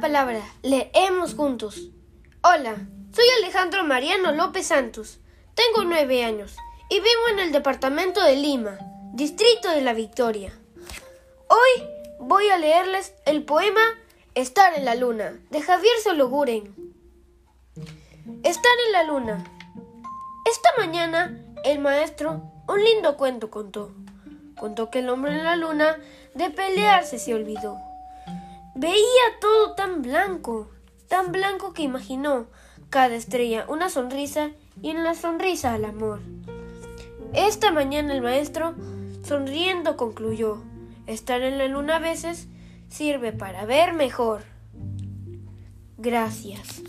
palabra, leemos juntos. Hola, soy Alejandro Mariano López Santos. Tengo nueve años y vivo en el departamento de Lima, distrito de la Victoria. Hoy voy a leerles el poema Estar en la luna, de Javier Sologuren. Estar en la luna. Esta mañana el maestro un lindo cuento contó. Contó que el hombre en la luna de pelearse se olvidó. Veía todo tan blanco, tan blanco que imaginó cada estrella una sonrisa y en la sonrisa el amor. Esta mañana el maestro, sonriendo, concluyó, estar en la luna a veces sirve para ver mejor. Gracias.